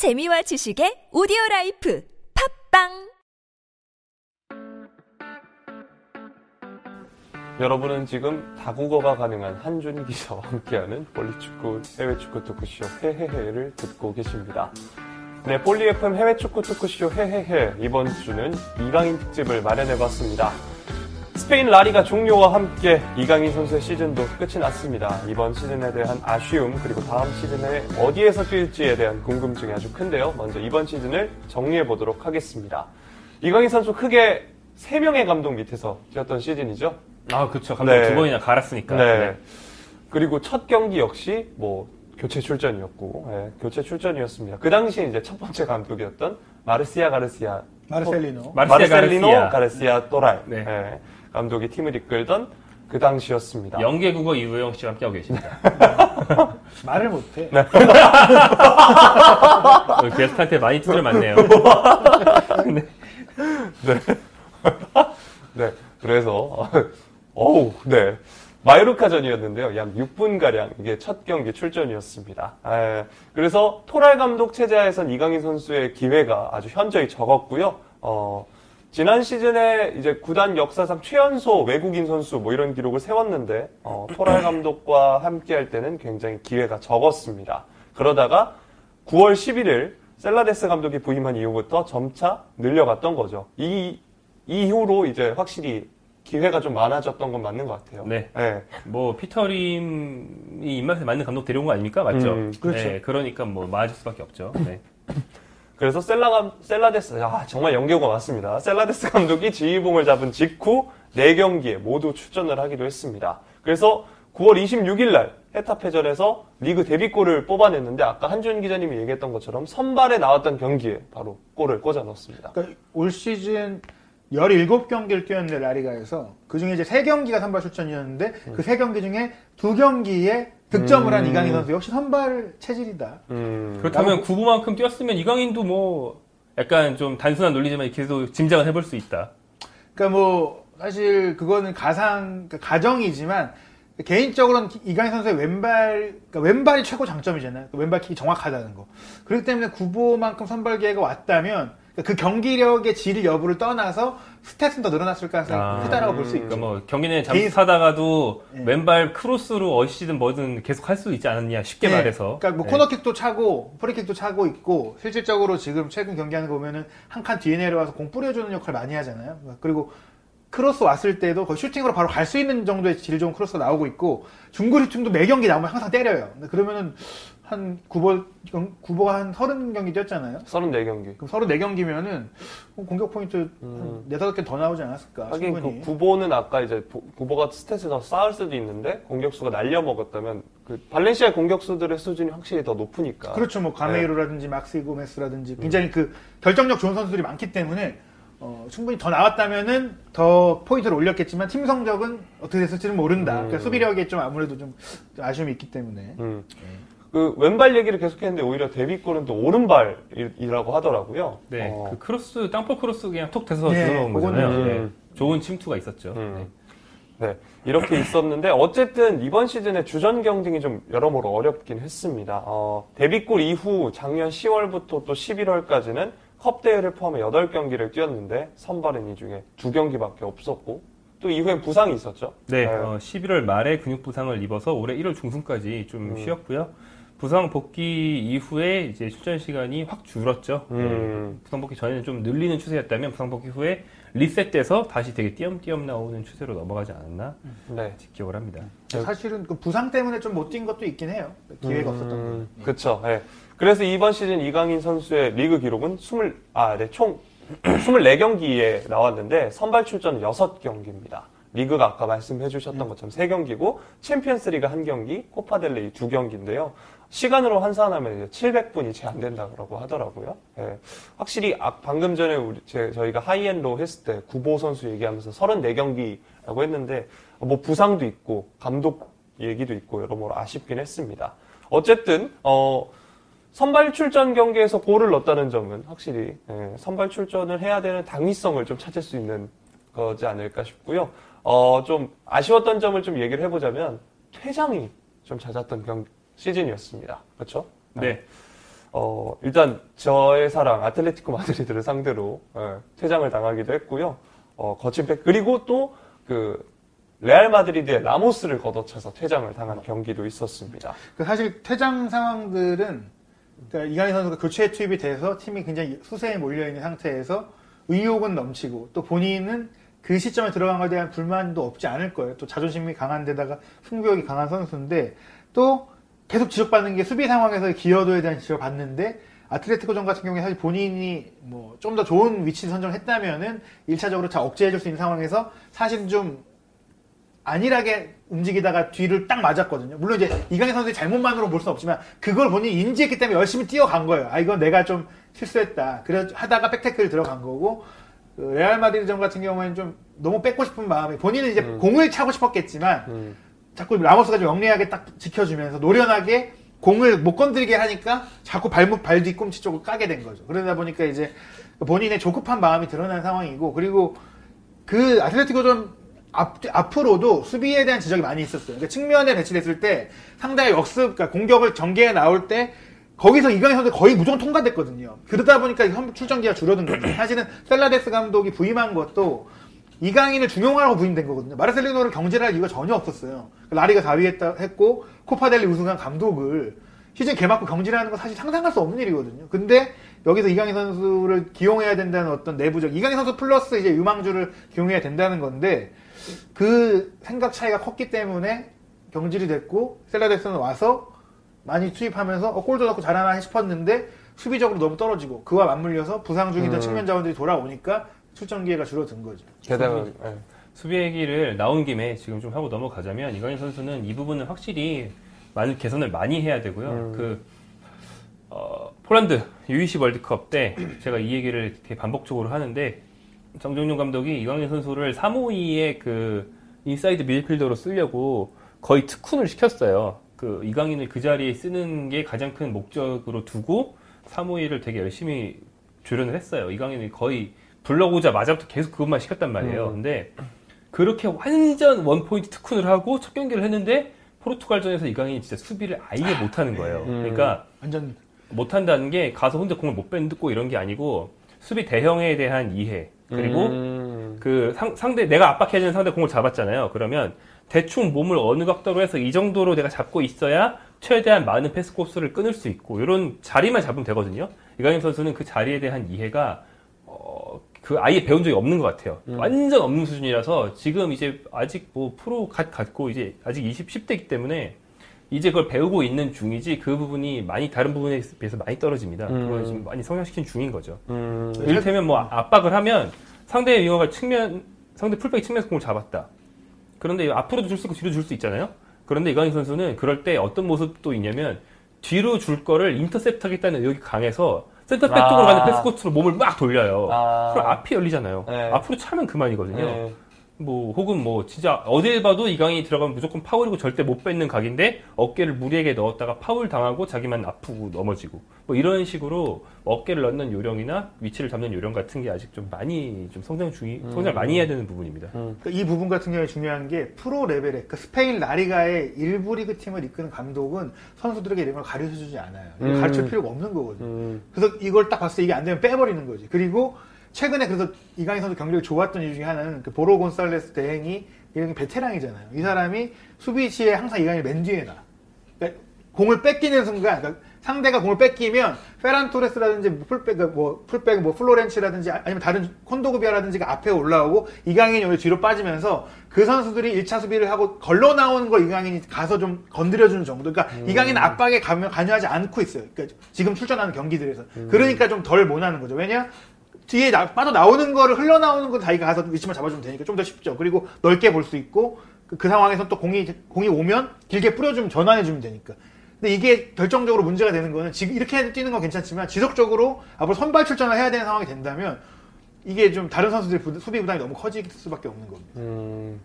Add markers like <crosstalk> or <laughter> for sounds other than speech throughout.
재미와 지식의 audio life 팟빵 여러분은 지금 다국어가 가능한 한준 기자와 함께하는 볼리축구 해외축구 토크쇼 해해해를 듣고 계십니다. 네, 볼리 FM 해외축구 토크쇼 해해해 이번 주는 이강인 특집을 마련해봤습니다. 스페인 라리가 종료와 함께 이강인 선수의 시즌도 끝이 났습니다. 이번 시즌에 대한 아쉬움 그리고 다음 시즌에 어디에서 뛸지에 대한 궁금증이 아주 큰데요. 먼저 이번 시즌을 정리해 보도록 하겠습니다. 이강인 선수 크게 3명의 감독 밑에서 뛰었던 시즌이죠. 아, 그렇죠. 감독 네. 두 번이나 갈았으니까. 네. 그리고 첫 경기 역시 뭐 교체 출전이었고 예, 교체 출전이었습니다. 그 당시 이제 첫 번째 감독이었던 마르시아 가르시아 마르셀리노. 마르셀리노 가르시아. 가르시아 또라이 네. 예, 감독이 팀을 이끌던 그 당시였습니다. 영계국어 이우영 씨와 함께하고 계십니다. <laughs> 말을 못해. <laughs> 오늘 게스트한테 많이 두드려 맞네요. <laughs> 네. 그래서 어우, 네. 마요르카전이었는데요. 약 6분가량 이게 첫 경기 출전이었습니다. 에, 그래서 토랄 감독 체제하에선 이강인 선수의 기회가 아주 현저히 적었고요. 어, 지난 시즌에 이제 구단 역사상 최연소 외국인 선수 뭐 이런 기록을 세웠는데 어, 토랄 감독과 함께 할 때는 굉장히 기회가 적었습니다. 그러다가 9월 11일 셀라데스 감독이 부임한 이후부터 점차 늘려갔던 거죠. 이 이후로 이제 확실히 기회가 좀 많아졌던 건 맞는 것 같아요. 네. 네. 뭐 피터림이 입맛에 맞는 감독 데려온 거 아닙니까? 맞죠? 음, 그렇죠. 네, 그러니까 뭐 맞을 수밖에 없죠. 네. <laughs> 그래서 셀라 셀라데스 아 정말 연계가 맞습니다. 셀라데스 감독이 지휘봉을 잡은 직후 4경기에 모두 출전을 하기도 했습니다. 그래서 9월 26일 날 헤타페전에서 리그 데뷔골을 뽑아냈는데 아까 한준 기자님이 얘기했던 것처럼 선발에 나왔던 경기에 바로 골을 꽂아 넣었습니다. 그러니까 올 시즌 17경기를 뛰었는데 라리가에서 그중에 이제 3경기가 선발 출전이었는데 그 3경기 중에 2경기에 득점을 한 음. 이강인 선수 역시 선발 체질이다. 음, 그렇다면 구부만큼 뛰었으면 이강인도 뭐 약간 좀 단순한 논리지만 계속 짐작을 해볼 수 있다. 그러니까 뭐 사실 그거는 가상 그러니까 가정이지만 개인적으로는 이강인 선수의 왼발 그러니까 왼발이 최고 장점이잖아요. 그 왼발 킥이 정확하다는 거. 그렇기 때문에 구보만큼 선발 기회가 왔다면 그러니까 그 경기력의 질 여부를 떠나서 stat은 더 늘어났을 가능성이 아. 크다라고 볼 수 있죠. 그러니까 뭐 경기는 개인- 잠수하다가도 네. 왼발 크로스로 어시든 뭐든 계속 할 수 있지 않았냐 쉽게 네. 말해서. 그러니까 뭐 네. 코너킥도 차고 프리킥도 차고 있고 실질적으로 지금 최근 경기하는 거 보면은 한 칸 뒤에 내려와서 공 뿌려주는 역할 많이 하잖아요. 그리고 크로스 왔을 때도 거의 슈팅으로 바로 갈 수 있는 정도의 질 좋은 크로스가 나오고 있고 중거리 슈팅도 매 경기 나오면 항상 때려요. 그러면은 한 구보 구보가 한 30경기 뛰었잖아요. 34경기. 그럼 34경기면은 공격 포인트 음. 한 4, 5개 더 나오지 않았을까 하긴 충분히. 그 구보는 아까 이제 보- 구보가 stat을 더 쌓을 수도 있는데 공격수가 날려 먹었다면 그 발렌시아 공격수들의 수준이 확실히 더 높으니까. 그렇죠. 뭐 가메이로라든지 막시 고메스라든지 굉장히 그 결정력 좋은 선수들이 많기 때문에 어, 충분히 더 나왔다면은 더 포인트를 올렸겠지만 팀 성적은 어떻게 됐을지는 모른다. 음. 그러니까 수비력에 좀 아무래도 좀 아쉬움이 있기 때문에. 음. 그 왼발 얘기를 계속했는데 오히려 데뷔골은 또 오른발이라고 하더라고요. 네, 어. 그 크로스 땅볼 크로스 그냥 톡 대서 네, 들어온 거잖아요. 네. 음. 좋은 침투가 있었죠. 음. 네, 이렇게 있었는데 어쨌든 이번 시즌에 주전 경쟁이 좀 여러모로 어렵긴 했습니다. 어, 데뷔골 이후 작년 10월부터 또 11월까지는 컵 대회를 포함해 8경기를 뛰었는데 선발은 이 중에 2경기밖에 없었고 또 이후엔 부상이 있었죠. 네, 네. 어, 11월 말에 근육 부상을 입어서 올해 1월 중순까지 좀 음. 쉬었고요. 부상 복귀 이후에 이제 출전 시간이 확 줄었죠. 음. 네, 부상 복귀 전에는 좀 늘리는 추세였다면 부상 복귀 후에 리셋돼서 다시 되게 띄엄띄엄 나오는 추세로 넘어가지 않았나 네. 기억을 합니다. 사실은 그 부상 때문에 좀 못 뛴 것도 있긴 해요. 기회가 없었던 거. 예. 그렇죠. 그래서 이번 시즌 이강인 선수의 리그 기록은 20, 아, 네, 총 <clears throat> 24경기에 나왔는데 선발 출전 6경기입니다. 리그가 아까 말씀해 주셨던 것처럼 3경기고 챔피언스 리그 1경기, 코파델레이 2경기인데요. 시간으로 환산하면 이제 700분이 채 안 된다고 하더라고요. 예. 확실히 아, 방금 전에 우리 제, 저희가 high and low 했을 때 구보 선수 얘기하면서 34경기라고 했는데 뭐 부상도 있고 감독 얘기도 있고 여러모로 아쉽긴 했습니다. 어쨌든 어 선발 출전 경기에서 골을 넣었다는 점은 확실히 예, 선발 출전을 해야 되는 당위성을 좀 찾을 수 있는 거지 않을까 싶고요. 어, 좀 아쉬웠던 점을 좀 얘기를 해보자면 퇴장이 좀 잦았던 경, 시즌이었습니다. 그렇죠? 네. 어, 일단 저의 사랑 아틀레티코 마드리드를 상대로 예, 퇴장을 당하기도 했고요. 어, 거친 패 그리고 또그 레알 마드리드의 라모스를 걷어차서 퇴장을 당한 경기도 있었습니다. 그 사실 퇴장 상황들은 그러니까 이강인 선수가 교체 투입이 돼서 팀이 굉장히 수세에 몰려 있는 상태에서 의욕은 넘치고 또 본인은 그 시점에 들어간 것에 대한 불만도 없지 않을 거예요. 또 자존심이 강한 데다가 승부욕이 강한 선수인데 또 계속 지적받는 게 수비 상황에서의 기여도에 대한 지적을 받는데 아틀레티코전 같은 경우에 사실 본인이 뭐 좀 더 좋은 위치 선정을 했다면은 1차적으로 잘 억제해줄 수 있는 상황에서 사실 좀 안일하게 움직이다가 뒤를 딱 맞았거든요. 물론 이제 이강인 선수의 잘못만으로 볼 수는 없지만 그걸 본인이 인지했기 때문에 열심히 뛰어간 거예요. 아 이건 내가 좀 실수했다. 그래 하다가 백태클 들어간 거고 그 레알 마드리드전 같은 경우에는 좀 너무 뺏고 싶은 마음이 본인은 이제 공을 차고 싶었겠지만 음. 자꾸 라모스가 좀 영리하게 딱 지켜주면서 노련하게 공을 못 건드리게 하니까 자꾸 발목 발 뒤꿈치 쪽을 까게 된 거죠. 그러다 보니까 이제 본인의 조급한 마음이 드러난 상황이고 그리고 그 아틀레티코전 앞, 앞으로도 수비에 대한 지적이 많이 있었어요. 그러니까 측면에 배치됐을 때 상대의 역습, 그러니까 공격을 전개에 나올 때 거기서 이강인 선수 거의 무조건 통과됐거든요. 그러다 보니까 현- 출전기가 줄어든 거죠. 사실은 셀라데스 감독이 부임한 것도 이강인을 중용하라고 부임된 거거든요. 마르셀리노를 경질할 이유가 전혀 없었어요. 라리가 4위 했다, 했고 코파델리 우승한 감독을 시즌 개막고 경질하는 건 사실 상상할 수 없는 일이거든요. 근데 여기서 이강인 선수를 기용해야 된다는 어떤 내부적 이강인 선수 플러스 이제 유망주를 기용해야 된다는 건데 그 생각 차이가 컸기 때문에 경질이 됐고 셀라데스는 와서 많이 투입하면서 어, 골도 넣고 잘하나 싶었는데 수비적으로 너무 떨어지고 그와 맞물려서 부상 중이던 음. 측면 자원들이 돌아오니까 출전 기회가 줄어든 거죠. 게다가 예. 수비 얘기를 나온 김에 지금 좀 하고 넘어가자면 이강인 선수는 이 부분은 확실히 많은 개선을 많이 해야 되고요. 음. 그 어, 폴란드 U20 월드컵 때 제가 이 얘기를 되게 반복적으로 하는데 정정용 감독이 이강인 선수를 352의 그 인사이드 미드필더로 쓰려고 거의 특훈을 시켰어요. 그 이강인을 그 자리에 쓰는 게 가장 큰 목적으로 두고 352를 되게 열심히 조련을 했어요. 이강인이 거의 불러오자마자부터 계속 그것만 시켰단 말이에요. 음. 근데 그렇게 완전 원포인트 특훈을 하고 첫 경기를 했는데 포르투갈전에서 이강인이 진짜 수비를 아예 못 하는 거예요. 음. 그러니까 완전 못 한다는 게 가서 혼자 공을 못 뺏고 이런 게 아니고 수비 대형에 대한 이해 그리고 음. 그 상, 상대 내가 압박해야 되는 상대 공을 잡았잖아요. 그러면 대충 몸을 어느 각도로 해서 이 정도로 내가 잡고 있어야 최대한 많은 패스 코스를 끊을 수 있고 이런 자리만 잡으면 되거든요. 이강인 선수는 그 자리에 대한 이해가 어, 그 아예 배운 적이 없는 것 같아요. 완전 없는 수준이라서 지금 이제 아직 뭐 프로 갓 갔고 이제 아직 20, 10대이기 때문에 이제 그걸 배우고 있는 중이지 그 부분이 많이 다른 부분에 비해서 많이 떨어집니다. 음. 그걸 지금 많이 성장시킨 중인 거죠. 음. 이를테면 뭐 압박을 하면 상대의 윙어가 측면 상대 풀백이 측면에서 공을 잡았다. 그런데 앞으로도 줄 수 있고 뒤로 줄 수 있잖아요. 그런데 이강인 선수는 그럴 때 어떤 모습도 있냐면 뒤로 줄 거를 인터셉트 하겠다는 의욕이 강해서 센터백 아. 쪽으로 가는 패스 코스로 몸을 막 돌려요. 아. 그럼 앞이 열리잖아요. 네. 앞으로 차면 그만이거든요. 예. 뭐 혹은 뭐 진짜 어딜 봐도 이강인이 들어가면 무조건 파울이고 절대 못 뺏는 각인데 어깨를 무리하게 넣었다가 파울 당하고 자기만 아프고 넘어지고 뭐 이런 식으로 어깨를 넣는 요령이나 위치를 잡는 요령 같은 게 아직 좀 많이 좀 성장 중이 성장 많이 해야 되는 부분입니다. 그러니까 이 부분 같은 경우에 중요한 게 프로 레벨의 그 스페인 라리가의 일부 리그 팀을 이끄는 감독은 선수들에게 이런 걸 가르쳐 주지 않아요. 음. 가르칠 필요가 없는 거거든요. 음. 그래서 이걸 딱 봤을 때 이게 안 되면 빼버리는 거지. 그리고 최근에 그래서 이강인 선수 경력이 좋았던 이유 중에 하나는 그 보로 곤살레스 대행이 이런 베테랑이잖아요. 이 사람이 수비시에 항상 이강인을 맨 뒤에 놔. 그러니까 공을 뺏기는 순간, 그러니까 상대가 공을 뺏기면 페란 토레스라든지 뭐 풀백, 뭐 풀백, 뭐 플로렌치라든지 아니면 다른 콘도그비아라든지가 앞에 올라오고 이강인이 오히려 뒤로 빠지면서 그 선수들이 1차 수비를 하고 걸러 나오는 걸 이강인이 가서 좀 건드려 주는 정도. 그러니까 이강인 압박에 가면 관여하지 않고 있어요. 그러니까 지금 출전하는 경기들에서. 그러니까 좀 덜 못하는 거죠. 왜냐? 뒤에 나- 빠져 나오는 거를 흘러나오는 건 자기가 가서 위치만 잡아주면 되니까 좀 더 쉽죠. 그리고 넓게 볼 수 있고 그, 그 상황에서 또 공이 공이 오면 길게 뿌려주면 전환해주면 되니까. 근데 이게 결정적으로 문제가 되는 거는 지금 이렇게 뛰는 건 괜찮지만 지속적으로 앞으로 선발 출전을 해야 되는 상황이 된다면 이게 좀 다른 선수들의 부- 수비 부담이 너무 커질 수밖에 없는 겁니다. 음,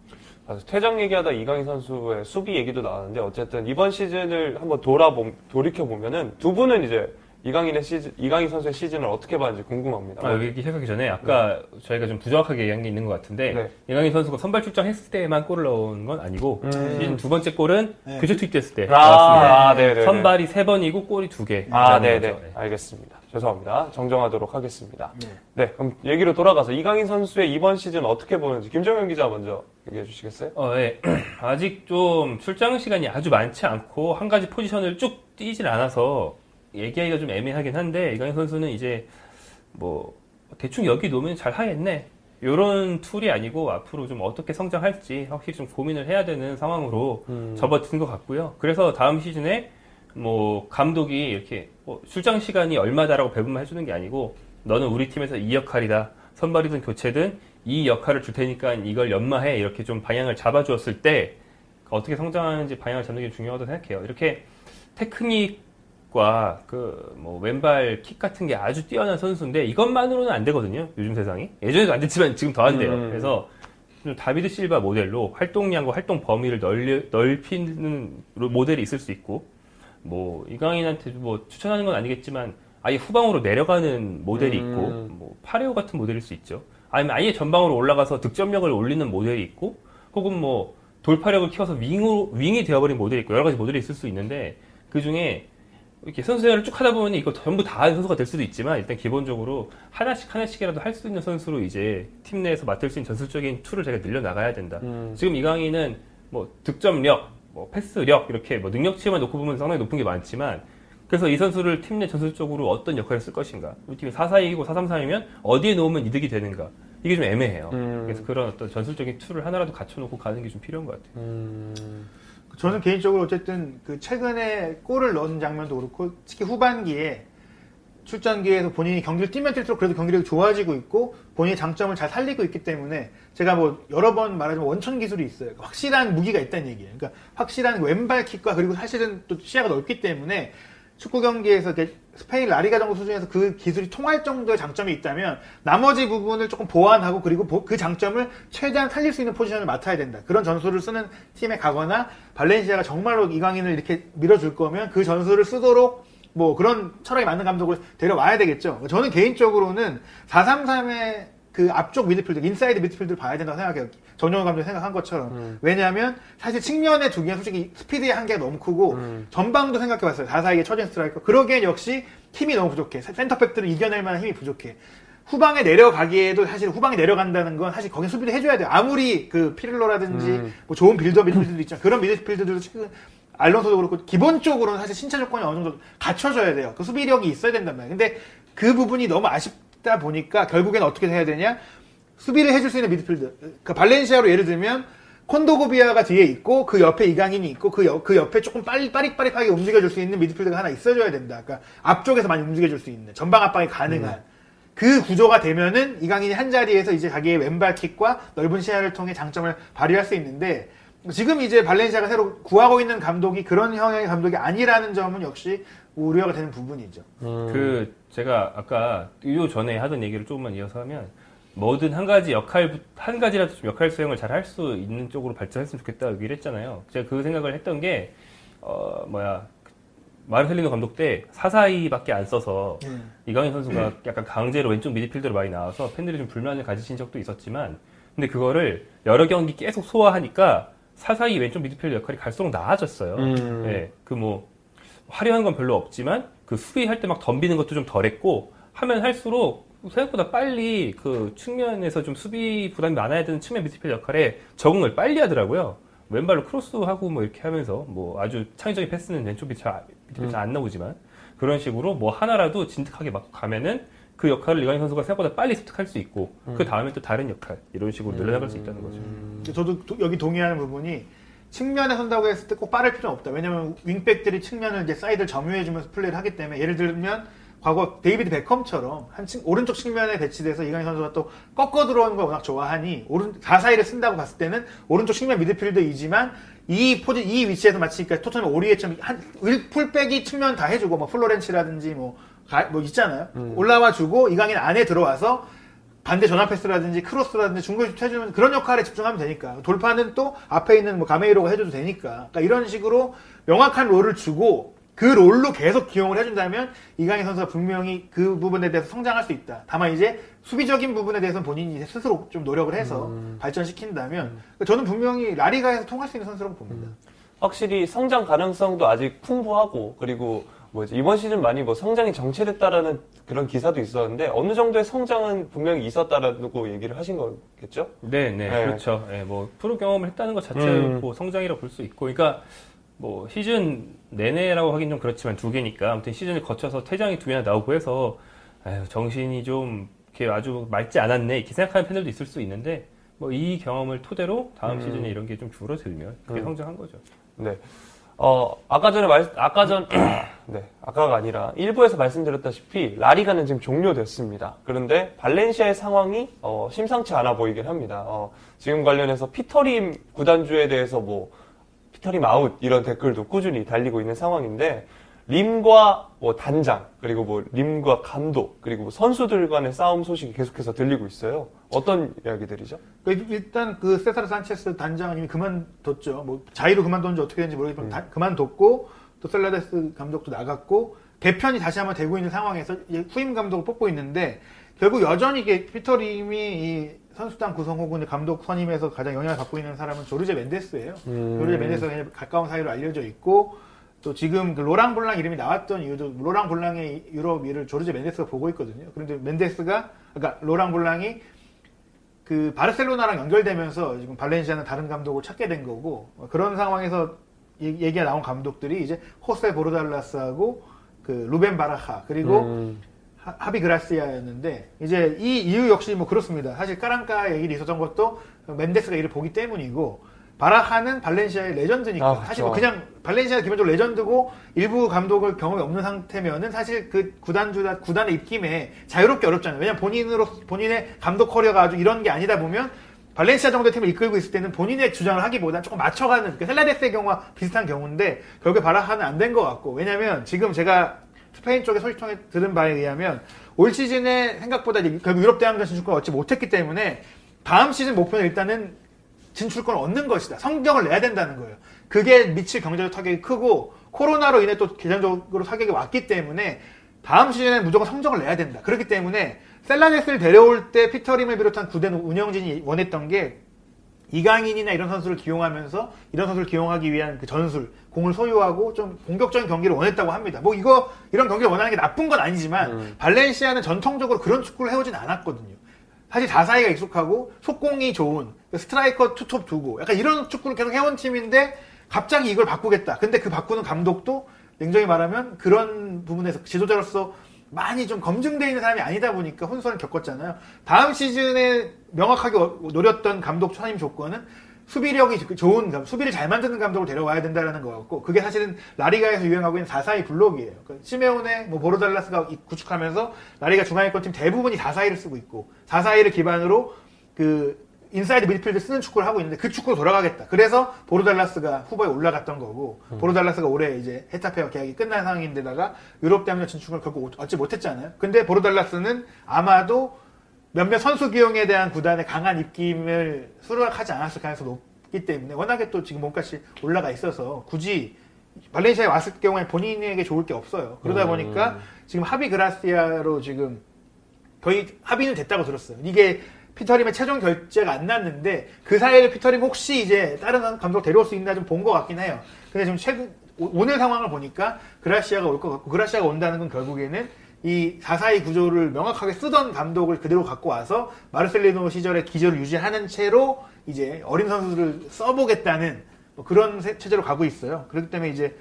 맞아. 퇴장 얘기하다 이강인 선수의 수비 얘기도 나왔는데 어쨌든 이번 시즌을 한번 돌아보 돌이켜 보면은 두 분은 이제 이강인의 시즌, 이강인 선수의 시즌을 어떻게 봤는지 궁금합니다. 아, 여기 시작하기 전에 아까 저희가 좀 부정확하게 얘기한 게 있는 것 같은데 네. 이강인 선수가 선발 출장했을 때만 골을 넣은 건 아니고 음. 시즌 두 번째 골은 네. 교체 투입됐을 때 아, 나왔습니다. 아, 네네. 선발이 세 번이고 골이 두 개. 아, 네네. 네. 알겠습니다. 죄송합니다. 정정하도록 하겠습니다. 네. 네, 그럼 얘기로 돌아가서 이강인 선수의 이번 시즌 어떻게 보는지 김정현 기자 먼저 얘기해 주시겠어요? 어, 예. <clears throat> 아직 좀 출장 시간이 아주 많지 않고 한 가지 포지션을 쭉 뛰질 않아서 얘기하기가 좀 애매하긴 한데 이강인 선수는 이제 뭐 대충 여기 놓으면 잘 하겠네. 요런 툴이 아니고 앞으로 좀 어떻게 성장할지 확실히 좀 고민을 해야 되는 상황으로 음. 접어든 것 같고요. 그래서 다음 시즌에 뭐 감독이 이렇게 뭐 출장 시간이 얼마다라고 배분만 해주는 게 아니고 너는 우리 팀에서 이 역할이다. 선발이든 교체든 이 역할을 줄 테니까 이걸 연마해 이렇게 좀 방향을 잡아주었을 때 어떻게 성장하는지 방향을 잡는 게 중요하다고 생각해요. 이렇게 테크닉 과 그 뭐 왼발 킥 같은 게 아주 뛰어난 선수인데 이것만으로는 안 되거든요. 요즘 세상이 예전에도 안 됐지만 지금 더 안 돼요. 음. 그래서 좀 다비드 실바 모델로 활동량과 활동 범위를 넓, 넓히는 모델이 있을 수 있고 뭐 이강인한테 뭐 추천하는 건 아니겠지만 아예 후방으로 내려가는 모델이 음. 있고 뭐 파레오 같은 모델일 수 있죠. 아니면 아예 전방으로 올라가서 득점력을 올리는 모델이 있고 혹은 뭐 돌파력을 키워서 윙으로 윙이 되어버린 모델이 있고 여러 가지 모델이 있을 수 있는데 그 중에 이렇게 선수 생활을 쭉 하다 보면 이거 전부 다 하는 선수가 될 수도 있지만 일단 기본적으로 하나씩 하나씩이라도 할 수 있는 선수로 이제 팀 내에서 맡을 수 있는 전술적인 tool을 제가 늘려 나가야 된다. 음. 지금 이강인은 뭐 득점력, 뭐 패스력 이렇게 뭐 능력치만 놓고 보면 상당히 높은 게 많지만 그래서 이 선수를 팀 내 전술적으로 어떤 역할을 쓸 것인가? 우리 팀이 4-4-2이고 4-3-3이면 어디에 놓으면 이득이 되는가? 이게 좀 애매해요. 음. 그래서 그런 어떤 전술적인 tool을 하나라도 갖춰놓고 가는 게 좀 필요한 것 같아요. 음. 저는 개인적으로 어쨌든 그 최근에 골을 넣은 장면도 그렇고 특히 후반기에 출전기에서 본인이 경기를 뛰면 뛸수록 그래도 경기력이 좋아지고 있고 본인의 장점을 잘 살리고 있기 때문에 제가 뭐 여러 번 말하지만 원천 기술이 있어요. 확실한 무기가 있다는 얘기예요. 그러니까 확실한 왼발 킥과 그리고 사실은 또 시야가 넓기 때문에 축구 경기에서 스페인 라리가 정도 수준에서 그 기술이 통할 정도의 장점이 있다면 나머지 부분을 조금 보완하고 그리고 보- 그 장점을 최대한 살릴 수 있는 포지션을 맡아야 된다. 그런 전술을 쓰는 팀에 가거나 발렌시아가 정말로 이강인을 이렇게 밀어줄 거면 그 전술을 쓰도록 뭐 그런 철학에 맞는 감독을 데려와야 되겠죠. 저는 개인적으로는 433의 그 앞쪽 미드필드, 인사이드 미드필드를 봐야 된다고 생각해요. 정정용 감독이 생각한 것처럼. 음. 왜냐하면 사실 측면의 두 개는 솔직히 스피드의 한계가 너무 크고 음. 전방도 생각해봤어요. 442의 처진 스트라이커. 그러기엔 역시 힘이 너무 부족해. 센터백들을 이겨낼 만한 힘이 부족해. 후방에 내려가기에도 사실 후방에 내려간다는 건 사실 거기 수비를 해줘야 돼요. 아무리 그 피를로라든지 음. 뭐 좋은 빌더 미드필드도 있지만 그런 미드필드들도 최근 알론소도 그렇고 기본적으로는 사실 신체 조건이 어느 정도 갖춰져야 돼요. 그 수비력이 있어야 된단 말이에요. 근데 그 부분이 너무 아쉽다 보니까 결국엔 어떻게 해야 되냐? 수비를 해줄 수 있는 미드필드. 그 발렌시아로 예를 들면 콘도고비아가 뒤에 있고 그 옆에 이강인이 있고 그, 옆, 그 옆에 조금 빨리 빠릿빠릿하게 움직여줄 수 있는 미드필드가 하나 있어줘야 된다. 그러니까 앞쪽에서 많이 움직여줄 수 있는 전방 압박이 가능한 그 구조가 되면은 이강인이 한 자리에서 이제 자기의 왼발 킥과 넓은 시야를 통해 장점을 발휘할 수 있는데 지금 이제 발렌시아가 새로 구하고 있는 감독이 그런 형의 감독이 아니라는 점은 역시 우려가 되는 부분이죠. 음. 그 제가 아까 요 전에 하던 얘기를 조금만 이어서 하면 뭐든 한 가지 역할 한 가지라도 좀 역할 수행을 잘 할 수 있는 쪽으로 발전했으면 좋겠다 얘기를 했잖아요. 제가 그 생각을 했던 게 어 뭐야 마르셀리노 감독 때 사사이밖에 안 써서 이강인 선수가 약간 강제로 왼쪽 미드필더로 많이 나와서 팬들이 좀 불만을 가지신 적도 있었지만 근데 그거를 여러 경기 계속 소화하니까 사사이 왼쪽 미드필더 역할이 갈수록 나아졌어요. 음. 예, 그뭐 화려한 건 별로 없지만 그 수비할 때 막 덤비는 것도 좀 덜했고 하면 할수록 생각보다 빨리 그 측면에서 좀 수비 부담이 많아야 되는 측면 미드필더 역할에 적응을 빨리 하더라고요. 왼발로 크로스하고 뭐 이렇게 하면서 뭐 아주 창의적인 패스는 왼쪽 미드필더 잘안 나오지만 그런 식으로 뭐 하나라도 진득하게 막 가면은 그 역할을 이강인 선수가 생각보다 빨리 습득할 수 있고 그 다음에 또 다른 역할 이런 식으로 늘려나갈 수 있다는 거죠. 저도 도- 여기 동의하는 부분이 측면에 선다고 했을 때 꼭 빠를 필요는 없다. 왜냐면 윙백들이 측면을 이제 사이드를 점유해주면서 플레이를 하기 때문에 예를 들면 과거 데이비드 베컴처럼 한 층- 오른쪽 측면에 배치돼서 이강인 선수가 또 꺾어 들어오는 걸 워낙 좋아하니 4-4-2를 쓴다고 봤을 때는 오른쪽 측면 미드필더이지만 이 포지 이 위치에서 마치 그러니까 토트넘 오리에처럼 한 일- 풀백이 측면 다 해주고 뭐 플로렌치라든지 뭐, 가- 뭐 있잖아요. 올라와 주고 이강인 안에 들어와서 반대 전환 패스라든지 크로스라든지 중거리 슛 해주면 그런 역할에 집중하면 되니까. 돌파는 또 앞에 있는 뭐 가메이로가 해줘도 되니까. 그러니까 이런 식으로 명확한 role을 주고 그 role로 계속 기용을 해준다면 이강인 선수가 분명히 그 부분에 대해서 성장할 수 있다. 다만 이제 수비적인 부분에 대해서는 본인이 이제 스스로 좀 노력을 해서 발전시킨다면 저는 분명히 라리가에서 통할 수 있는 선수라고 봅니다. 확실히 성장 가능성도 아직 풍부하고 그리고 뭐지 이번 시즌 많이 뭐 성장이 정체됐다라는 그런 기사도 있었는데 어느 정도의 성장은 분명히 있었다라고 얘기를 하신 거겠죠? 네, 네, 네. 그렇죠. 예, 뭐 프로 경험을 했다는 것 자체로 음. 뭐 성장이라고 볼 수 있고, 그러니까 뭐 시즌 내내라고 하긴 좀 그렇지만 두 개니까 아무튼 시즌을 거쳐서 퇴장이 두 개나 나오고 해서 아유, 정신이 좀 이렇게 아주 맑지 않았네 이렇게 생각하는 팬들도 있을 수 있는데 뭐 이 경험을 토대로 다음 음. 시즌에 이런 게 좀 줄어들면 그게 음. 성장한 거죠. 네. 어, 아까 전에 말, 아까 전, <clears throat> 네, 아까가 아니라 일부에서 말씀드렸다시피 라리가는 지금 종료됐습니다. 그런데 발렌시아의 상황이 어, 심상치 않아 보이긴 합니다. 어, 지금 관련해서 피터림 구단주에 대해서 뭐 피터림 아웃 이런 댓글도 꾸준히 달리고 있는 상황인데 림과 뭐 단장 그리고 뭐 림과 감독 그리고 뭐 선수들 간의 싸움 소식이 계속해서 들리고 있어요. 어떤 이야기들이죠? 그 일단 그 세사르 산체스 단장은 이미 그만뒀죠. 뭐 자의로 그만뒀는지 어떻게 됐는지 모르겠지만 다- 그만뒀고 또 셀라데스 감독도 나갔고 개편이 다시 한번 되고 있는 상황에서 후임 감독을 뽑고 있는데 결국 여전히 이게 피터 림이 이 선수단 구성 혹은 감독 선임에서 가장 영향을 갖고 있는 사람은 조르제 멘데스예요. 음. 조르제 멘데스가 가까운 사이로 알려져 있고 또 지금 그 로랑 블랑 이름이 나왔던 이유도 로랑 블랑의 유럽 일을 조르제 멘데스가 보고 있거든요. 그런데 멘데스가 그러니까 로랑 블랑이 그 바르셀로나랑 연결되면서 지금 발렌시아는 다른 감독을 찾게 된 거고 어, 그런 상황에서 얘- 얘기가 나온 감독들이 이제 호세 보르달라스하고 그 루벤 바라하 그리고 음. 하- 하비 그라시아였는데 이제 이 이유 역시 뭐 그렇습니다. 사실 까랑까 얘기를 있었던 것도 멘데스가 이를 보기 때문이고 바라하는 발렌시아의 레전드니까 아, 사실 뭐 그렇죠. 그냥 발렌시아 기본적으로 레전드고 일부 감독을 경험이 없는 상태면은 사실 그 구단주다 구단의 입김에 자유롭게 어렵잖아요. 왜냐 면 본인으로 본인의 감독 커리어가 아주 이런 게 아니다 보면 발렌시아 정도의 팀을 이끌고 있을 때는 본인의 주장을 하기보다 조금 맞춰가는 그 셀라데스의 경우와 비슷한 경우인데 결국에 바라하는 안 된 것 같고 왜냐면 지금 제가 스페인 쪽에 소식통에 들은 바에 의하면 올 시즌에 생각보다 결국 유럽 대항전 진출권을 얻지 못했기 때문에 다음 시즌 목표는 일단은 진출권을 얻는 것이다. 성적을 내야 된다는 거예요. 그게 미칠 경제적 타격이 크고 코로나로 인해 또 계정적으로 타격이 왔기 때문에 다음 시즌에 무조건 성적을 내야 된다. 그렇기 때문에 셀라데스를 데려올 때 피터림을 비롯한 구대 운영진이 원했던 게 이강인이나 이런 선수를 기용하면서 이런 선수를 기용하기 위한 그 전술, 공을 소유하고 좀 공격적인 경기를 원했다고 합니다. 뭐 이거 이런 경기를 원하는 게 나쁜 건 아니지만 음. 발렌시아는 전통적으로 그런 축구를 해오진 않았거든요. 사실 4-4-2가 익숙하고 속공이 좋은 그 스트라이커 투톱 두고 약간 이런 축구를 계속 해온 팀인데 갑자기 이걸 바꾸겠다. 근데 그 바꾸는 감독도 냉정히 말하면 그런 부분에서 지도자로서 많이 좀 검증되어 있는 사람이 아니다 보니까 혼선을 겪었잖아요. 다음 시즌에 명확하게 어- 노렸던 감독 선임 조건은 수비력이 좋은 감, 수비를 잘 만드는 감독을 데려와야 된다는 거였고 그게 사실은 라리가에서 유행하고 있는 4-4-2 블록이에요. 그러니까 시메오네, 뭐 보르달라스가 이- 구축하면서 라리가 중하위권 팀 대부분이 4-4-2를 쓰고 있고 4-4-2를 기반으로 그 인사이드 미드필드 쓰는 축구를 하고 있는데 그 축구로 돌아가겠다. 그래서 보르달라스가 후보에 올라갔던 거고 보르달라스가 올해 이제 헤타페와 계약이 끝난 상황인데다가 유럽 대항전 진출을 결국 얻지 못했잖아요. 근데 보르달라스는 아마도 몇몇 선수 기용에 대한 구단의 강한 입김을 수락하지 않았을 가능성이 높기 때문에 워낙에 또 지금 몸값이 올라가 있어서 굳이 발렌시아에 왔을 경우에 본인에게 좋을 게 없어요. 그러다 음. 보니까 지금 하비 그라시아로 지금 거의 합의는 됐다고 들었어요. 이게 피터림의 최종 결제가 안 났는데 그 사이에 피터림 혹시 이제 다른 감독 데려올 수 있나 좀 본 것 같긴 해요. 근데 지금 최근 오- 오늘 상황을 보니까 그라시아가 올 것 같고 그라시아가 온다는 건 결국에는 이 442 구조를 명확하게 쓰던 감독을 그대로 갖고 와서 마르셀리노 시절의 기조를 유지하는 채로 이제 어린 선수들을 써보겠다는 뭐 그런 세- 체제로 가고 있어요. 그렇기 때문에 이제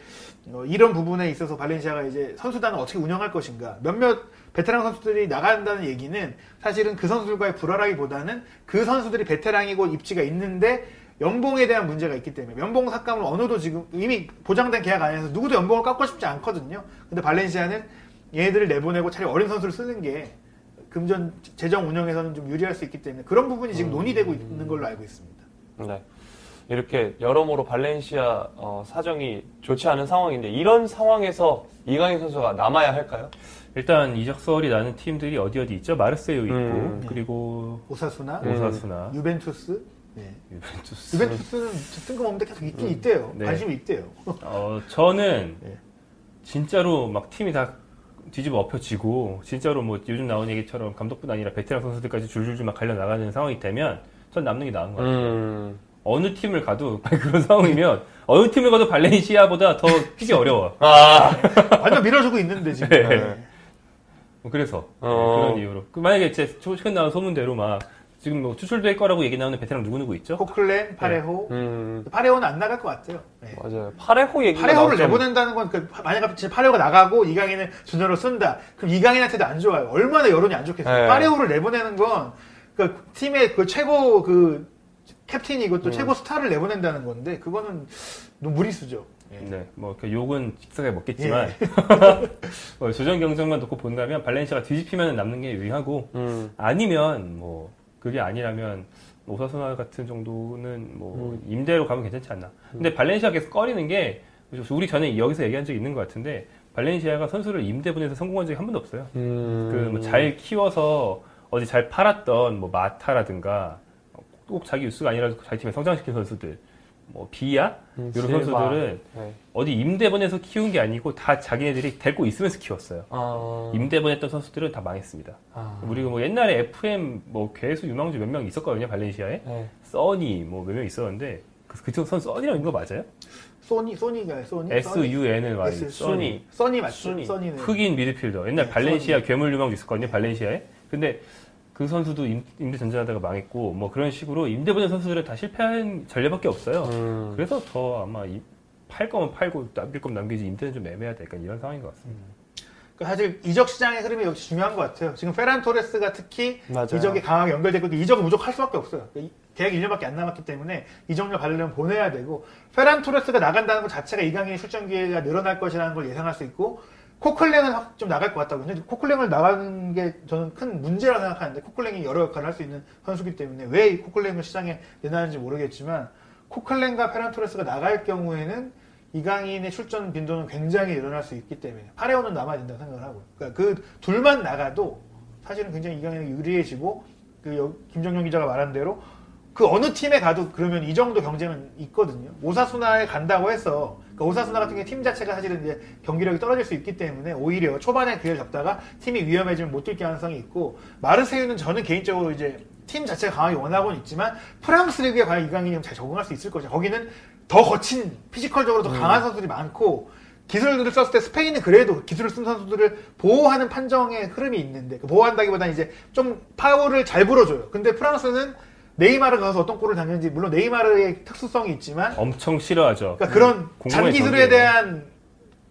어, 이런 부분에 있어서 발렌시아가 이제 선수단을 어떻게 운영할 것인가. 몇몇 베테랑 선수들이 나간다는 얘기는 사실은 그 선수들과의 불화라기보다는 그 선수들이 베테랑이고 입지가 있는데 연봉에 대한 문제가 있기 때문에 연봉 삭감을 어느도 지금 이미 보장된 계약 안에서 누구도 연봉을 깎고 싶지 않거든요. 근데 발렌시아는 얘네들을 내보내고 차라리 어린 선수를 쓰는 게 금전 재정 운영에서는 좀 유리할 수 있기 때문에 그런 부분이 지금 논의되고 있는 걸로 알고 있습니다. 네. 이렇게 여러모로 발렌시아 어, 사정이 좋지 않은 상황인데 이런 상황에서 이강인 선수가 남아야 할까요? 일단 이적설이 나는 팀들이 어디 어디 있죠? 마르세유 있고 음. 그리고 오사수나, 음. 오사수나, 유벤투스. 네. 유벤투스. 유벤투스는 뜬금없는데 계속 있긴 있대요. 네. 관심이 있대요. 어, 저는 네. 진짜로 막 팀이 다 뒤집어 엎혀지고 진짜로 뭐 요즘 나온 얘기처럼 감독뿐 아니라 베테랑 선수들까지 줄줄줄 막 갈려 나가는 상황이 되면 전 남는 게 나은 것 같아요. 음. 어느 팀을 가도 <laughs> 그런 상황이면 어느 팀을 가도 발렌시아보다 더 뛰기 <laughs> 어려워. 아, 완전 밀어주고 있는데 지금. 네. 네. 뭐 그래서 어. 그런 이유로. 그 만약에 제 최근 나온 소문대로 막 지금 뭐 추출될 거라고 얘기 나오는 베테랑 누구 누구 있죠? 코클렌, 파레호. 음. 파레호는 안 나갈 것 같아요. 네. 맞아요. 파레호 얘기가 파레호를 나왔죠. 내보낸다는 건, 그, 만약에 진짜 파레호가 나가고 이강인을 준으로 쓴다. 그럼 이강인한테도 안 좋아요. 얼마나 여론이 안 좋겠어요. 네. 파레호를 내보내는 건, 그, 팀의 그 최고 그, 캡틴이고 음. 또 최고 스타를 내보낸다는 건데, 그거는 너무 무리수죠. 네, 뭐, 그 욕은 직사에 먹겠지만, 예. <laughs> 뭐 조정 경쟁만 놓고 본다면, 발렌시아가 뒤집히면 남는 게 유리하고, 음. 아니면, 뭐, 그게 아니라면, 오사수나 같은 정도는 뭐, 임대로 가면 괜찮지 않나. 근데 발렌시아가 계속 꺼리는 게, 우리 전에 여기서 얘기한 적이 있는 것 같은데, 발렌시아가 선수를 임대 보내서 성공한 적이 한 번도 없어요. 음. 그, 뭐잘 키워서, 어디 잘 팔았던, 뭐, 마타라든가, 꼭 자기 유스가 아니라도 자기 팀에 성장시킨 선수들, 뭐, 비야? 음, 이런 실바. 선수들은 네. 어디 임대 보내서 키운 게 아니고 다 자기네들이 데리고 있으면서 키웠어요. 아. 임대 보냈던 선수들은 다 망했습니다. 아. 우리가 뭐 옛날에 FM 뭐 괴수 유망주 몇 명 있었거든요 발렌시아에 네. 써니 뭐 몇 명 있었는데 그, 그쪽 선수 써니라는 거 맞아요? 소니, 소니가 소니? S U N L Y S, 써니 써니 맞죠? 써니는. 흑인 미드필더 옛날 네, 발렌시아 괴물 유망주 있었거든요 발렌시아에 근데 그 선수도 임, 임대 전전하다가 망했고 뭐 그런 식으로 임대 보낸 선수들은 다 실패한 전례밖에 없어요. 음. 그래서 더 아마 이- 팔 거면 팔고 남길 거면 남기지 임대는 좀 애매하다 약간 이런 상황인 것 같습니다. 그 사실 이적 시장의 흐름이 역시 중요한 것 같아요. 지금 페란 토레스가 특히 맞아요. 이적이 강하게 연결되고 이적은 무조건 할 수밖에 없어요. 이- 계약 1년밖에 안 남았기 때문에 이적료 받으려면 보내야 되고 페란 토레스가 나간다는 것 자체가 이강인의 출전 기회가 늘어날 것이라는 걸 예상할 수 있고 코클랭은 확좀 나갈 것 같다고. 근데 코클랭을 나가는 게 저는 큰 문제라고 생각하는데 코클랭이 여러 역할을 할 수 있는 선수기 때문에 왜 이 코클랭을 시장에 내놨는지 모르겠지만 코클랭과 페란 토레스가 나갈 경우에는 이강인의 출전 빈도는 굉장히 늘어날 수 있기 때문에 파레오는 남아야 된다고 생각을 하고요. 그러니까 그 둘만 나가도 사실은 굉장히 이강인이 유리해지고 그 여- 김정용 기자가 말한 대로 그 어느 팀에 가도 그러면 이 정도 경쟁은 있거든요. 오사수나에 간다고 해서 그러니까 오사수나 같은 경우 팀 자체가 사실은 이제 경기력이 떨어질 수 있기 때문에 오히려 초반에 기회를 잡다가 팀이 위험해지면 못 뛸 가능성이 있고 마르세유는 저는 개인적으로 이제 팀 자체가 강하게 원하고는 있지만 프랑스 리그에 과연 이강인이 잘 적응할 수 있을 것이냐. 거기는 더 거친 피지컬적으로 더 강한 선수들이 많고 기술들을 썼을 때 스페인은 그래도 기술을 쓴 선수들을 보호하는 판정의 흐름이 있는데 그 보호한다기보다는 이제 좀 파울을 잘 불어줘요. 근데 프랑스는 네이마르가 가서 어떤 골을 당했는지 물론 네이마르의 특수성이 있지만 엄청 싫어하죠. 그러니까 그런 음, 잔기술에 전개예요. 대한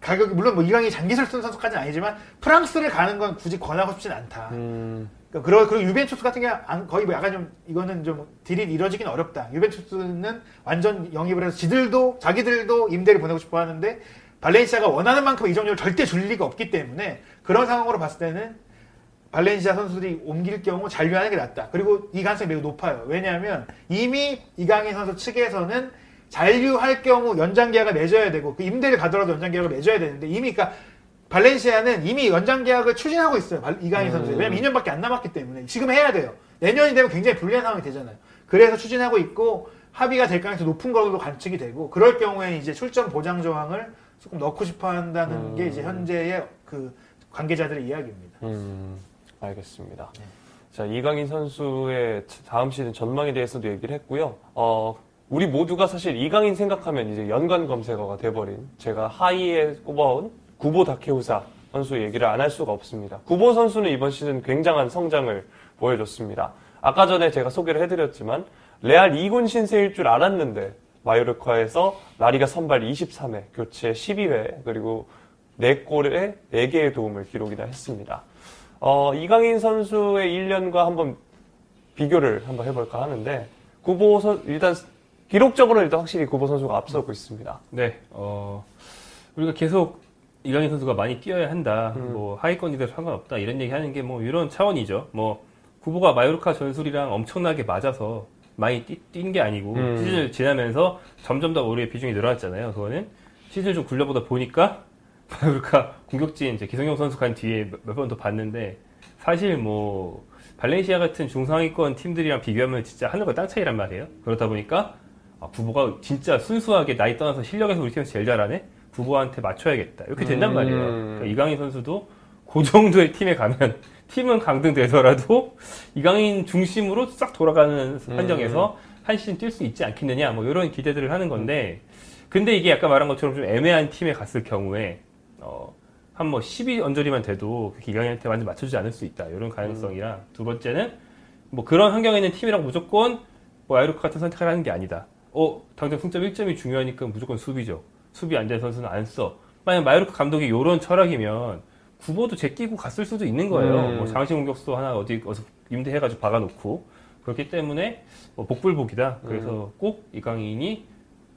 가격이 물론 뭐 이강이 잔기술 쓴 선수까지는 아니지만 프랑스를 가는 건 굳이 권하고 싶진 않다. 음. 그러니까 그러, 그리고 유벤투스 같은 게 안- 거의 뭐 약간 좀 이거는 좀 딜이 이루어지긴 어렵다. 유벤투스는 완전 영입을 해서 지들도 자기들도 임대를 보내고 싶어 하는데 발렌시아가 원하는 만큼 이적료를 절대 줄 리가 없기 때문에 그런 상황으로 봤을 때는 발렌시아 선수들이 옮길 경우 잔류하는 게 낫다. 그리고 이 가능성이 매우 높아요. 왜냐하면 이미 이강인 선수 측에서는 잔류할 경우 연장 계약을 맺어야 되고 그 임대를 가더라도 연장 계약을 맺어야 되는데 이미 그러니까 발렌시아는 이미 연장 계약을 추진하고 있어요. 발- 이강인 선수. 왜냐면 2년밖에 안 남았기 때문에 지금 해야 돼요. 내년이 되면 굉장히 불리한 상황이 되잖아요. 그래서 추진하고 있고 합의가 될 가능성이 높은 걸로 관측이 되고 그럴 경우에 이제 출전 보장 조항을 조금 넣고 싶어 한다는 게 이제 현재의 그 관계자들의 이야기입니다. 음, 알겠습니다. 자, 이강인 선수의 다음 시즌 전망에 대해서도 얘기를 했고요. 어, 우리 모두가 사실 이강인 생각하면 이제 연관 검색어가 돼버린 제가 하이에 꼽아온 구보 다케우사 선수 얘기를 안 할 수가 없습니다. 구보 선수는 이번 시즌 굉장한 성장을 보여줬습니다. 아까 전에 제가 소개를 해드렸지만 레알 2군 신세일 줄 알았는데 마요르카에서 라리가 선발 23회, 교체 12회, 그리고 4골에 4개의 도움을 기록이나 했습니다. 어, 이강인 선수의 1년과 한번 비교를 한번 해볼까 하는데, 구보 선, 일단, 기록적으로 일단 확실히 구보 선수가 앞서고 있습니다. 네, 어, 우리가 계속 이강인 선수가 많이 뛰어야 한다. 음. 뭐 하위권이든 상관없다. 이런 얘기 하는 게 뭐 이런 차원이죠. 뭐 구보가 마요르카 전술이랑 엄청나게 맞아서 많이 뛴 게 아니고 음. 시즌을 지나면서 점점 더 우리의 비중이 늘어났잖아요. 그거는 시즌을 좀 굴려보다 보니까 마요르카 공격진 이제 기성용 선수 간 뒤에 몇 번 더 봤는데 사실 뭐 발렌시아 같은 중상위권 팀들이랑 비교하면 진짜 하늘과 땅 차이란 말이에요. 그렇다 보니까 아, 구보가 진짜 순수하게 나이 떠나서 실력에서 우리 팀에서 제일 잘하네? 구보한테 맞춰야겠다. 이렇게 된단 음. 말이에요. 그러니까 이강인 선수도 그 정도의 팀에 가면 <laughs> 팀은 강등되더라도 이강인 중심으로 싹 돌아가는 음. 환경에서 한 시즌 뛸 수 있지 않겠느냐 뭐 이런 기대들을 하는 건데 근데 이게 아까 말한 것처럼 좀 애매한 팀에 갔을 경우에 어, 한 뭐12 언저리만 돼도 그렇게 이강인한테 완전 맞춰주지 않을 수 있다 이런 가능성이랑 두 번째는 뭐 그런 환경에 있는 팀이랑 무조건 뭐 아이루크 같은 선택을 하는 게 아니다. 어 당장 승점 1점이 중요하니까 무조건 수비죠. 수비 안된 선수는 안 써. 만약 마이루크 감독이 이런 철학이면 구보도 제끼고 갔을 수도 있는 거예요. 음. 뭐 장신 공격수 하나 어디 어서 임대해가지고 박아놓고 그렇기 때문에 뭐 복불복이다. 그래서 꼭 이강인이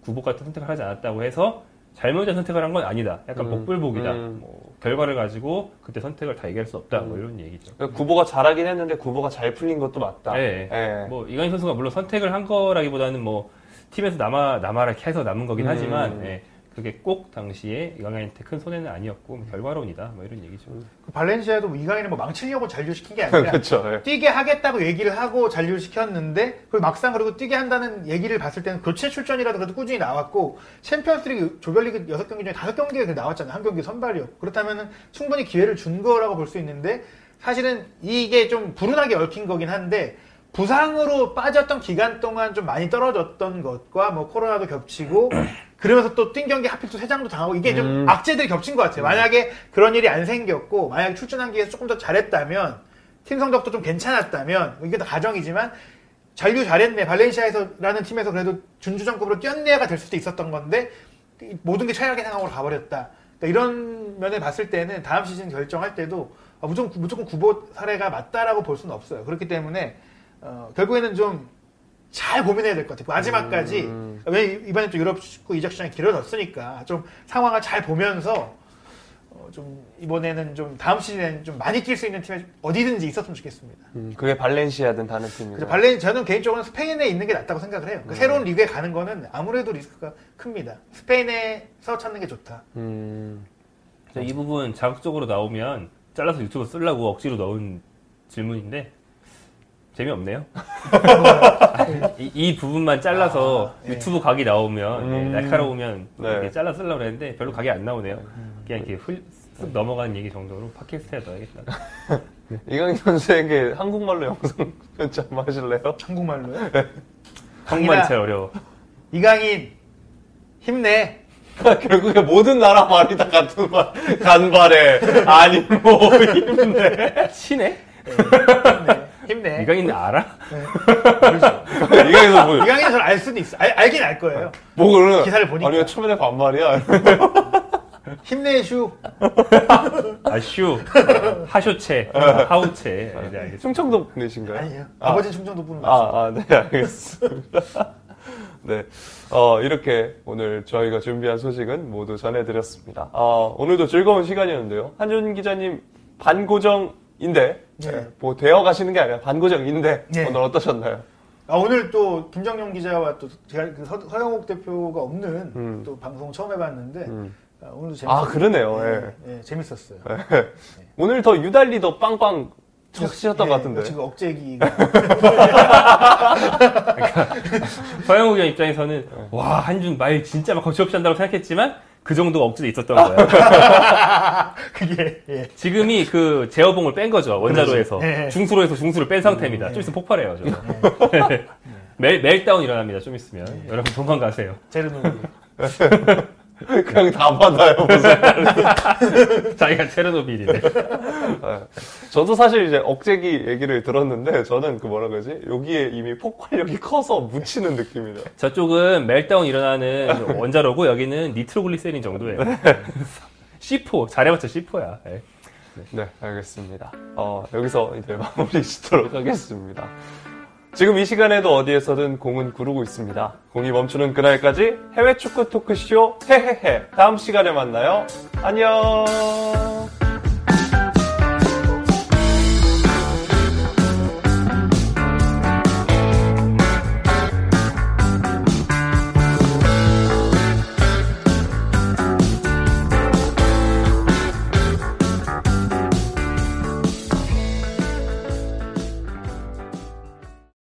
구보 같은 선택을 하지 않았다고 해서 잘못된 선택을 한 건 아니다. 약간 음. 복불복이다. 음. 뭐 결과를 가지고 그때 선택을 다 얘기할 수 없다. 뭐 이런 얘기죠. 구보가 잘하긴 했는데 구보가 잘 풀린 것도 맞다. 네. 예. 뭐 이강인 선수가 물론 선택을 한 거라기보다는 뭐 팀에서 남아 남아라 해서 남은 거긴 음. 하지만 예, 그게 꼭 당시에 이강인한테 큰 손해는 아니었고 뭐 결과론이다. 뭐 이런 얘기죠. 그 발렌시아도 뭐 이강인을 뭐 망치려고 잔류시킨 게 <laughs> 아니라 그렇죠. 예. 뛰게 하겠다고 얘기를 하고 잔류시켰는데 그리고 막상 그리고 뛰게 한다는 얘기를 봤을 때는 교체 출전이라도 그래도 꾸준히 나왔고 챔피언스리그 조별리그 6경기 중에 5경기에 나왔잖아요. 한 경기 선발이었고 그렇다면 충분히 기회를 준 거라고 볼 수 있는데 사실은 이게 좀 불운하게 얽힌 거긴 한데 부상으로 빠졌던 기간 동안 좀 많이 떨어졌던 것과 뭐 코로나도 겹치고 <clears throat> 그러면서 또 뛴 경기 하필 또 세 장도 당하고 이게 좀 음. 악재들이 겹친 것 같아요. 만약에 그런 일이 안 생겼고 만약에 출전한 기에서 조금 더 잘했다면 팀 성적도 좀 괜찮았다면 이게 다 가정이지만 잔류 잘했네 발렌시아에서라는 팀에서 그래도 준주전급으로 뛰었네가 될 수도 있었던 건데 이 모든 게 최악의 상황으로 가버렸다. 그러니까 이런 면을 봤을 때는 다음 시즌 결정할 때도 아, 무조건 무조건 구보 사례가 맞다라고 볼 수는 없어요. 그렇기 때문에 어, 결국에는 좀 잘 고민해야 될 것 같아요. 마지막까지 음. 왜 이번에 또 유럽 축구 이적 시장이 길어졌으니까 좀 상황을 잘 보면서 어, 좀 이번에는 좀 다음 시즌에는 좀 많이 뛸 수 있는 팀에 어디든지 있었으면 좋겠습니다. 음, 그게 발렌시아든 다른 팀이죠. 발렌 저는 개인적으로는 스페인에 있는 게 낫다고 생각을 해요. 그 새로운 리그에 가는 거는 아무래도 리스크가 큽니다. 스페인에서 찾는 게 좋다. 음, 이 부분 자극적으로 나오면 잘라서 유튜브 쓰려고 억지로 넣은 질문인데 재미없네요. <laughs> 이, 이 부분만 잘라서 아, 예. 유튜브 각이 나오면 음. 예, 날카로우면 네. 이렇게 잘라 쓰려고 그랬는데 별로 각이 안 나오네요. 그냥 이렇게 훌, 쓱 넘어가는 얘기 정도로 팟캐스트에 넣어야겠다. <laughs> 이강인 선수에게 한국말로 영상 <laughs> 편지 한번 하실래요? 한국말로요. 한국말이 강인아. 제일 어려워. 이강인 힘내. 결국에 모든 나라 말이 다 같은 말. 간발에 아니 뭐 힘내. 친해? 힘내. 힘내. 이강인 알아? 그렇죠. 이강인 선수 이강인은 저를 알 수도 있어. 알, 알긴 알 거예요. 뭐 그러는 기사를 보니까. 아니 처음에 반말이야. <laughs> 힘내 슈. <laughs> 아, 슈. 하쇼체. 하우체. 네, 알겠습니다. 충청도 분이신가요? 아니에요. 아. 아. 버지는 충청도 맞죠. 아, 아, 네, 알겠습니다. <laughs> 네. 어, 이렇게 오늘 저희가 준비한 소식은 모두 전해드렸습니다. 어, 오늘도 즐거운 시간이었는데요. 한준 기자님 반고정 인데, 네. 뭐 되어 가시는 게 아니라 반고정인데, 네. 오늘 어떠셨나요? 아, 오늘 또 김정용 기자와 또 제가 그 서, 서영욱 대표가 없는 음. 또 방송 처음 해봤는데 음. 아, 오늘도 재밌었어요. 아, 그러네요. 예, 예, 재밌었어요. 오늘 더 유달리 더 빵빵 쳐주셨던 예, 것 같은데. 지금 억제기. 서영욱 형 입장에서는 와 한준 말 진짜 막 거침없이 한다고 생각했지만 그 정도가 억지로 있었던 거야. <laughs> 그게 예. 지금이 그 제어봉을 뺀 거죠 원자로에서 그렇지. 네. 중수로에서 중수를 뺀 상태입니다. 좀 있으면 폭발해요. 저거. <laughs> 멜 멜다운 일어납니다. 좀 있으면 여러분 도망가세요. 제르노빌. <laughs> 그냥 다 받아요. 무슨. <laughs> 자기가 체르노빌이네. 네. 저도 사실 이제 억제기 얘기를 들었는데, 저는 그 뭐라 그러지? 여기에 이미 폭발력이 커서 묻히는 느낌이다. 저쪽은 멜다운 일어나는 원자로고 여기는 니트로글리세린 정도예요. C4 잘해봤자 C4야. 네, 알겠습니다. 어, 여기서 이제 마무리 짓도록 하겠습니다. 지금 이 시간에도 어디에서든 공은 구르고 있습니다. 공이 멈추는 그날까지 해외 축구 토크쇼 헤헤헤. 다음 시간에 만나요. 안녕!